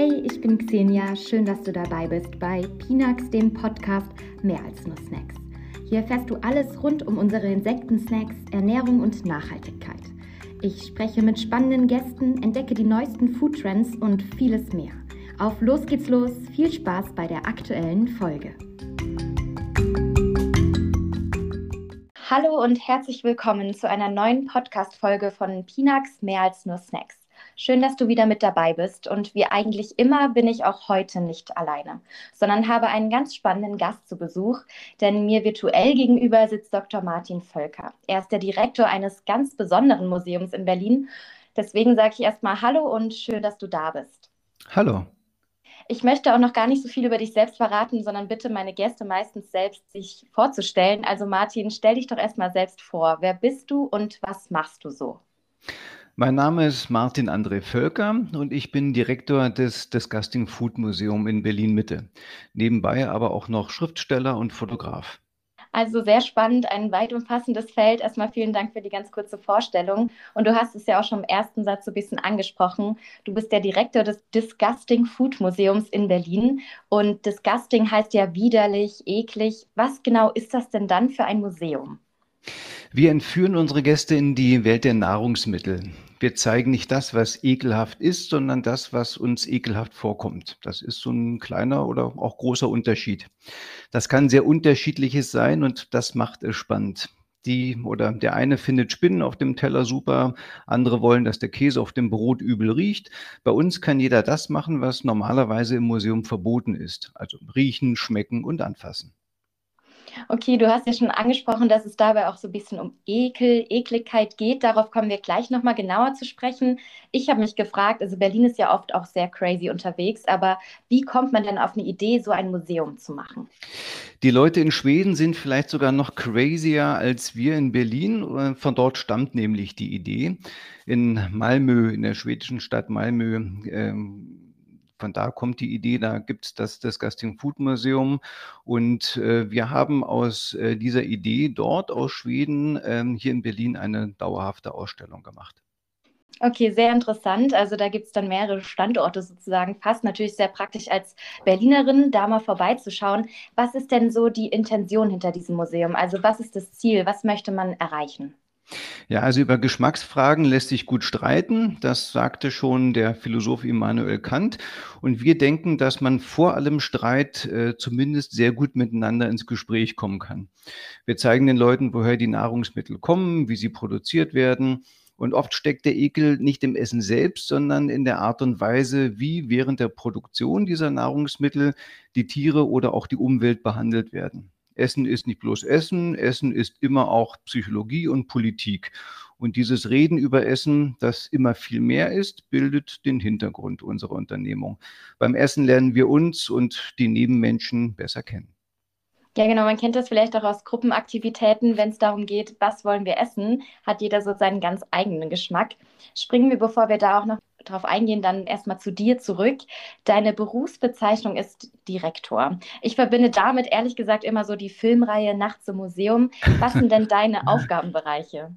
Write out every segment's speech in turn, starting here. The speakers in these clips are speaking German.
Hey, ich bin Xenia. Schön, dass du dabei bist bei Pinax, dem Podcast Mehr als nur Snacks. Hier erfährst du alles rund um unsere Insekten-Snacks, Ernährung und Nachhaltigkeit. Ich spreche mit spannenden Gästen, entdecke die neuesten Foodtrends und vieles mehr. Auf los geht's los. Viel Spaß bei der aktuellen Folge. Hallo und herzlich willkommen zu einer neuen Podcast-Folge von Pinax Mehr als nur Snacks. Schön, dass du wieder mit dabei bist. Und wie eigentlich immer bin ich auch heute nicht alleine, sondern habe einen ganz spannenden Gast zu Besuch, denn mir virtuell gegenüber sitzt Dr. Martin Völker. Er ist der Direktor eines ganz besonderen Museums in Berlin. Deswegen sage ich erstmal Hallo und schön, dass du da bist. Hallo. Ich möchte auch noch gar nicht so viel über dich selbst verraten, sondern bitte meine Gäste meistens selbst sich vorzustellen. Also Martin, stell dich doch erstmal selbst vor. Wer bist du und was machst du so? Mein Name ist Martin André Völker und ich bin Direktor des Disgusting Food Museum in Berlin-Mitte. Nebenbei aber auch noch Schriftsteller und Fotograf. Also sehr spannend, ein weit umfassendes Feld. Erstmal vielen Dank für die ganz kurze Vorstellung. Und du hast es ja auch schon im ersten Satz so ein bisschen angesprochen. Du bist der Direktor des Disgusting Food Museums in Berlin. Und Disgusting heißt ja widerlich, eklig. Was genau ist das denn dann für ein Museum? Wir entführen unsere Gäste in die Welt der Nahrungsmittel. Wir zeigen nicht das, was ekelhaft ist, sondern das, was uns ekelhaft vorkommt. Das ist so ein kleiner oder auch großer Unterschied. Das kann sehr unterschiedliches sein und das macht es spannend. Die oder der eine findet Spinnen auf dem Teller super, andere wollen, dass der Käse auf dem Brot übel riecht. Bei uns kann jeder das machen, was normalerweise im Museum verboten ist. Also riechen, schmecken und anfassen. Okay, du hast ja schon angesprochen, dass es dabei auch so ein bisschen um Ekel, Ekligkeit geht. Darauf kommen wir gleich nochmal genauer zu sprechen. Ich habe mich gefragt, also Berlin ist ja oft auch sehr crazy unterwegs, aber wie kommt man denn auf eine Idee, so ein Museum zu machen? Die Leute in Schweden sind vielleicht sogar noch crazier als wir in Berlin. Von dort stammt nämlich die Idee. In Malmö, in der schwedischen Stadt Malmö, ähm, von da kommt die Idee, da gibt es das Disgusting Food Museum. Und äh, wir haben aus äh, dieser Idee dort aus Schweden ähm, hier in Berlin eine dauerhafte Ausstellung gemacht. Okay, sehr interessant. Also da gibt es dann mehrere Standorte sozusagen. Fast natürlich sehr praktisch als Berlinerin, da mal vorbeizuschauen. Was ist denn so die Intention hinter diesem Museum? Also was ist das Ziel? Was möchte man erreichen? Ja, also über Geschmacksfragen lässt sich gut streiten. Das sagte schon der Philosoph Immanuel Kant. Und wir denken, dass man vor allem Streit äh, zumindest sehr gut miteinander ins Gespräch kommen kann. Wir zeigen den Leuten, woher die Nahrungsmittel kommen, wie sie produziert werden. Und oft steckt der Ekel nicht im Essen selbst, sondern in der Art und Weise, wie während der Produktion dieser Nahrungsmittel die Tiere oder auch die Umwelt behandelt werden. Essen ist nicht bloß Essen, Essen ist immer auch Psychologie und Politik. Und dieses Reden über Essen, das immer viel mehr ist, bildet den Hintergrund unserer Unternehmung. Beim Essen lernen wir uns und die Nebenmenschen besser kennen. Ja, genau, man kennt das vielleicht auch aus Gruppenaktivitäten, wenn es darum geht, was wollen wir essen, hat jeder so seinen ganz eigenen Geschmack. Springen wir, bevor wir da auch noch drauf eingehen, dann erstmal zu dir zurück. Deine Berufsbezeichnung ist Direktor. Ich verbinde damit ehrlich gesagt immer so die Filmreihe Nachts im Museum. Was sind denn deine Aufgabenbereiche?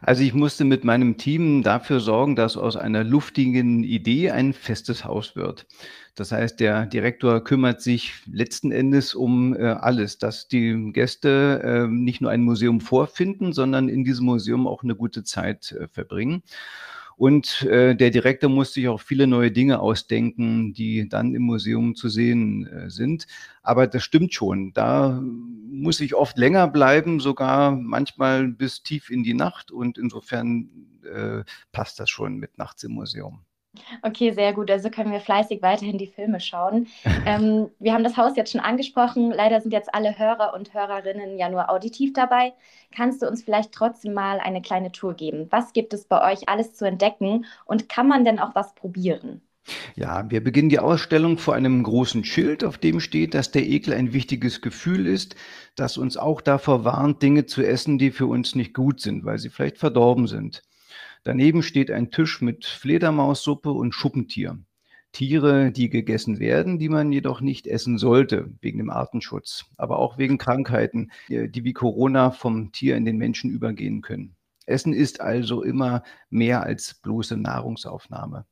Also ich musste mit meinem Team dafür sorgen, dass aus einer luftigen Idee ein festes Haus wird. Das heißt, der Direktor kümmert sich letzten Endes um äh, alles, dass die Gäste äh, nicht nur ein Museum vorfinden, sondern in diesem Museum auch eine gute Zeit äh, verbringen. Und äh, der Direktor muss sich auch viele neue Dinge ausdenken, die dann im Museum zu sehen äh, sind. Aber das stimmt schon. Da muss ich oft länger bleiben, sogar manchmal bis tief in die Nacht. Und insofern äh, passt das schon mit nachts im Museum. Okay, sehr gut. Also können wir fleißig weiterhin die Filme schauen. ähm, wir haben das Haus jetzt schon angesprochen. Leider sind jetzt alle Hörer und Hörerinnen ja nur auditiv dabei. Kannst du uns vielleicht trotzdem mal eine kleine Tour geben? Was gibt es bei euch alles zu entdecken und kann man denn auch was probieren? Ja, wir beginnen die Ausstellung vor einem großen Schild, auf dem steht, dass der Ekel ein wichtiges Gefühl ist, das uns auch davor warnt, Dinge zu essen, die für uns nicht gut sind, weil sie vielleicht verdorben sind. Daneben steht ein Tisch mit Fledermaussuppe und Schuppentier. Tiere, die gegessen werden, die man jedoch nicht essen sollte, wegen dem Artenschutz, aber auch wegen Krankheiten, die wie Corona vom Tier in den Menschen übergehen können. Essen ist also immer mehr als bloße Nahrungsaufnahme.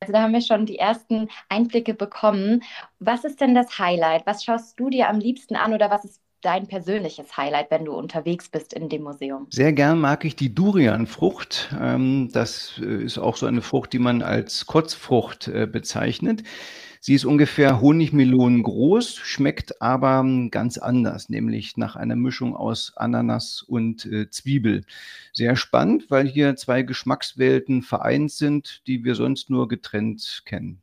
Also da haben wir schon die ersten Einblicke bekommen. Was ist denn das Highlight? Was schaust du dir am liebsten an oder was ist dein persönliches Highlight, wenn du unterwegs bist in dem Museum? Sehr gern mag ich die Durianfrucht. Ähm, das äh, ist auch so eine Frucht, die man als Kotzfrucht äh, bezeichnet. Sie ist ungefähr Honigmelonen groß, schmeckt aber ähm, ganz anders, nämlich nach einer Mischung aus Ananas und äh, Zwiebel. Sehr spannend, weil hier zwei Geschmackswelten vereint sind, die wir sonst nur getrennt kennen.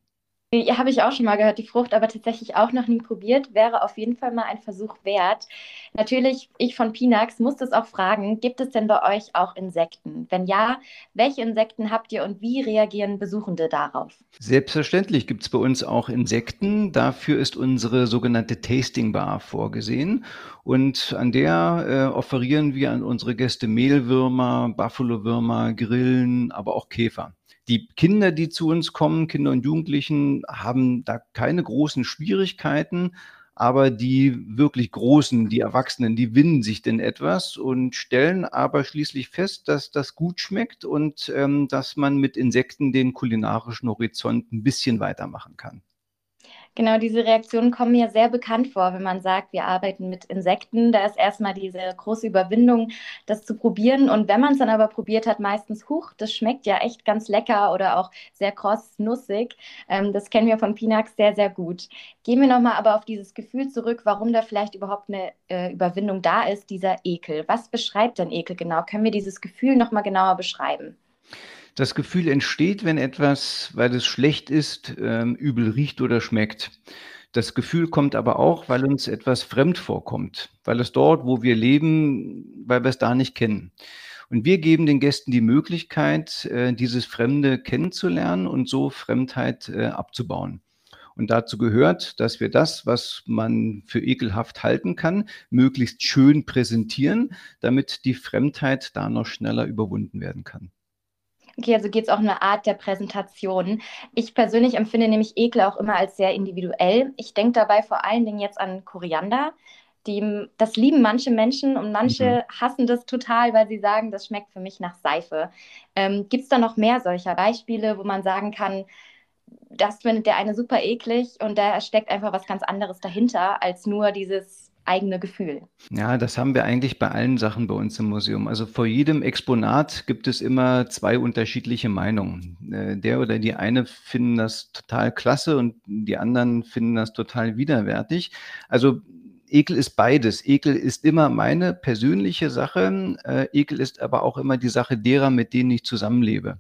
Ja, habe ich auch schon mal gehört, die Frucht, aber tatsächlich auch noch nie probiert. Wäre auf jeden Fall mal ein Versuch wert. Natürlich, ich von Pinax muss es auch fragen, gibt es denn bei euch auch Insekten? Wenn ja, welche Insekten habt ihr und wie reagieren Besuchende darauf? Selbstverständlich gibt es bei uns auch Insekten. Dafür ist unsere sogenannte Tasting Bar vorgesehen. Und an der äh, offerieren wir an unsere Gäste Mehlwürmer, Buffalo-Würmer, Grillen, aber auch Käfer. Die Kinder, die zu uns kommen, Kinder und Jugendlichen, haben da keine großen Schwierigkeiten, aber die wirklich Großen, die Erwachsenen, die winnen sich denn etwas und stellen aber schließlich fest, dass das gut schmeckt und ähm, dass man mit Insekten den kulinarischen Horizont ein bisschen weitermachen kann. Genau, diese Reaktionen kommen mir sehr bekannt vor, wenn man sagt, wir arbeiten mit Insekten. Da ist erstmal diese große Überwindung, das zu probieren. Und wenn man es dann aber probiert hat, meistens, huch, das schmeckt ja echt ganz lecker oder auch sehr kross, nussig. Ähm, das kennen wir von Pinax sehr, sehr gut. Gehen wir nochmal aber auf dieses Gefühl zurück, warum da vielleicht überhaupt eine äh, Überwindung da ist, dieser Ekel. Was beschreibt denn Ekel genau? Können wir dieses Gefühl nochmal genauer beschreiben? Das Gefühl entsteht, wenn etwas, weil es schlecht ist, ähm, übel riecht oder schmeckt. Das Gefühl kommt aber auch, weil uns etwas fremd vorkommt, weil es dort, wo wir leben, weil wir es da nicht kennen. Und wir geben den Gästen die Möglichkeit, äh, dieses Fremde kennenzulernen und so Fremdheit äh, abzubauen. Und dazu gehört, dass wir das, was man für ekelhaft halten kann, möglichst schön präsentieren, damit die Fremdheit da noch schneller überwunden werden kann. Okay, also geht es auch um eine Art der Präsentation. Ich persönlich empfinde nämlich Ekel auch immer als sehr individuell. Ich denke dabei vor allen Dingen jetzt an Koriander. Die, das lieben manche Menschen und manche mhm. hassen das total, weil sie sagen, das schmeckt für mich nach Seife. Ähm, Gibt es da noch mehr solcher Beispiele, wo man sagen kann, das findet der eine super eklig und da steckt einfach was ganz anderes dahinter, als nur dieses eigene Gefühl. Ja, das haben wir eigentlich bei allen Sachen bei uns im Museum. Also vor jedem Exponat gibt es immer zwei unterschiedliche Meinungen. Äh, der oder die eine finden das total klasse und die anderen finden das total widerwärtig. Also Ekel ist beides. Ekel ist immer meine persönliche Sache. Äh, Ekel ist aber auch immer die Sache derer, mit denen ich zusammenlebe.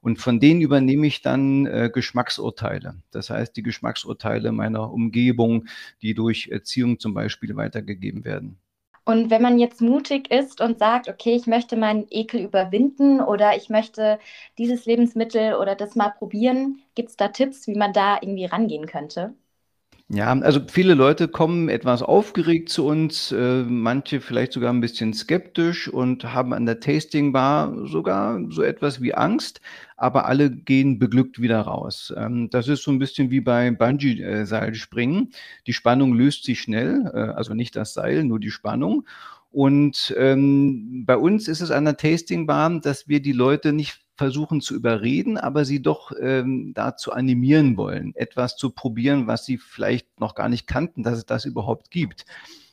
Und von denen übernehme ich dann äh, Geschmacksurteile. Das heißt, die Geschmacksurteile meiner Umgebung, die durch Erziehung zum Beispiel weitergegeben werden. Und wenn man jetzt mutig ist und sagt, okay, ich möchte meinen Ekel überwinden oder ich möchte dieses Lebensmittel oder das mal probieren, gibt es da Tipps, wie man da irgendwie rangehen könnte? Ja, also viele Leute kommen etwas aufgeregt zu uns, äh, manche vielleicht sogar ein bisschen skeptisch und haben an der Tasting Bar sogar so etwas wie Angst, aber alle gehen beglückt wieder raus. Ähm, das ist so ein bisschen wie bei Bungee-Seilspringen. Die Spannung löst sich schnell, äh, also nicht das Seil, nur die Spannung. Und ähm, bei uns ist es an der Tasting Bar, dass wir die Leute nicht versuchen zu überreden, aber sie doch ähm, dazu animieren wollen, etwas zu probieren, was sie vielleicht noch gar nicht kannten, dass es das überhaupt gibt.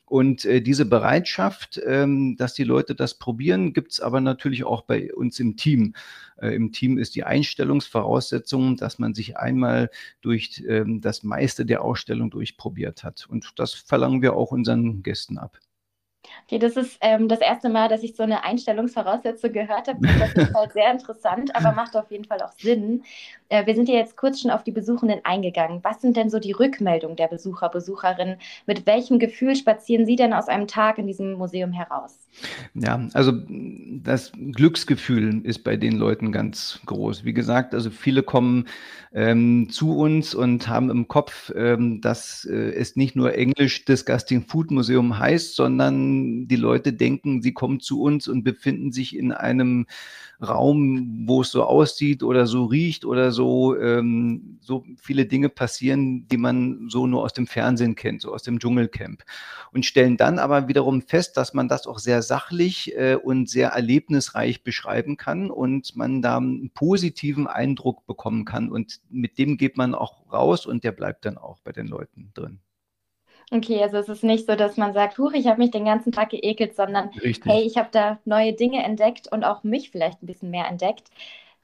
Und äh, diese Bereitschaft, ähm, dass die Leute das probieren, gibt es aber natürlich auch bei uns im Team. Äh, Im Team ist die Einstellungsvoraussetzung, dass man sich einmal durch ähm, das meiste der Ausstellung durchprobiert hat. Und das verlangen wir auch unseren Gästen ab. Okay, das ist ähm, das erste Mal, dass ich so eine Einstellungsvoraussetzung gehört habe. Das ist halt sehr interessant, aber macht auf jeden Fall auch Sinn. Äh, wir sind ja jetzt kurz schon auf die Besuchenden eingegangen. Was sind denn so die Rückmeldungen der Besucher, Besucherinnen? Mit welchem Gefühl spazieren Sie denn aus einem Tag in diesem Museum heraus? Ja, also das Glücksgefühl ist bei den Leuten ganz groß. Wie gesagt, also viele kommen ähm, zu uns und haben im Kopf, ähm, dass äh, es nicht nur Englisch Disgusting Food Museum heißt, sondern die Leute denken, sie kommen zu uns und befinden sich in einem Raum, wo es so aussieht oder so riecht oder so, ähm, so viele Dinge passieren, die man so nur aus dem Fernsehen kennt, so aus dem Dschungelcamp. Und stellen dann aber wiederum fest, dass man das auch sehr sachlich äh, und sehr erlebnisreich beschreiben kann und man da einen positiven Eindruck bekommen kann. Und mit dem geht man auch raus und der bleibt dann auch bei den Leuten drin. Okay, also es ist nicht so, dass man sagt, huch, ich habe mich den ganzen Tag geekelt, sondern Richtig. hey, ich habe da neue Dinge entdeckt und auch mich vielleicht ein bisschen mehr entdeckt.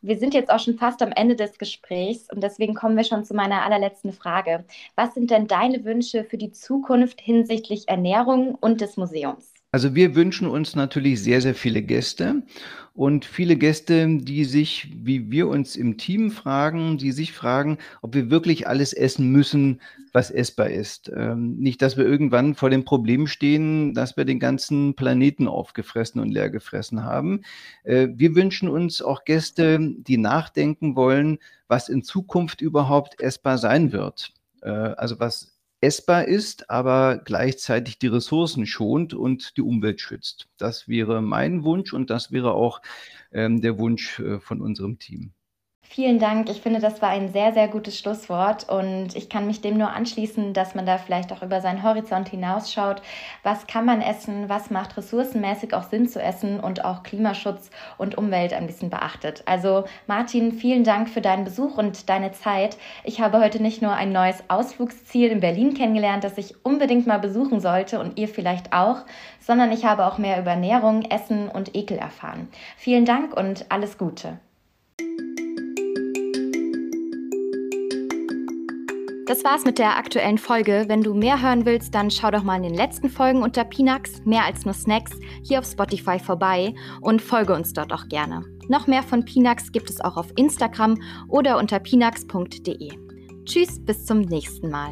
Wir sind jetzt auch schon fast am Ende des Gesprächs und deswegen kommen wir schon zu meiner allerletzten Frage. Was sind denn deine Wünsche für die Zukunft hinsichtlich Ernährung und des Museums? Also wir wünschen uns natürlich sehr, sehr viele Gäste und viele Gäste, die sich, wie wir uns im Team fragen, die sich fragen, ob wir wirklich alles essen müssen, was essbar ist. Ähm, nicht, dass wir irgendwann vor dem Problem stehen, dass wir den ganzen Planeten aufgefressen und leer gefressen haben. Äh, wir wünschen uns auch Gäste, die nachdenken wollen, was in Zukunft überhaupt essbar sein wird. Äh, also was essbar ist, aber gleichzeitig die Ressourcen schont und die Umwelt schützt. Das wäre mein Wunsch und das wäre auch ähm, der Wunsch äh, von unserem Team. Vielen Dank. Ich finde, das war ein sehr, sehr gutes Schlusswort und ich kann mich dem nur anschließen, dass man da vielleicht auch über seinen Horizont hinausschaut. Was kann man essen? Was macht ressourcenmäßig auch Sinn zu essen und auch Klimaschutz und Umwelt ein bisschen beachtet? Also Martin, vielen Dank für deinen Besuch und deine Zeit. Ich habe heute nicht nur ein neues Ausflugsziel in Berlin kennengelernt, das ich unbedingt mal besuchen sollte und ihr vielleicht auch, sondern ich habe auch mehr über Ernährung, Essen und Ekel erfahren. Vielen Dank und alles Gute. Das war's mit der aktuellen Folge. Wenn du mehr hören willst, dann schau doch mal in den letzten Folgen unter Pinax, mehr als nur Snacks, hier auf Spotify vorbei und folge uns dort auch gerne. Noch mehr von Pinax gibt es auch auf Instagram oder unter pinax.de. Tschüss, bis zum nächsten Mal.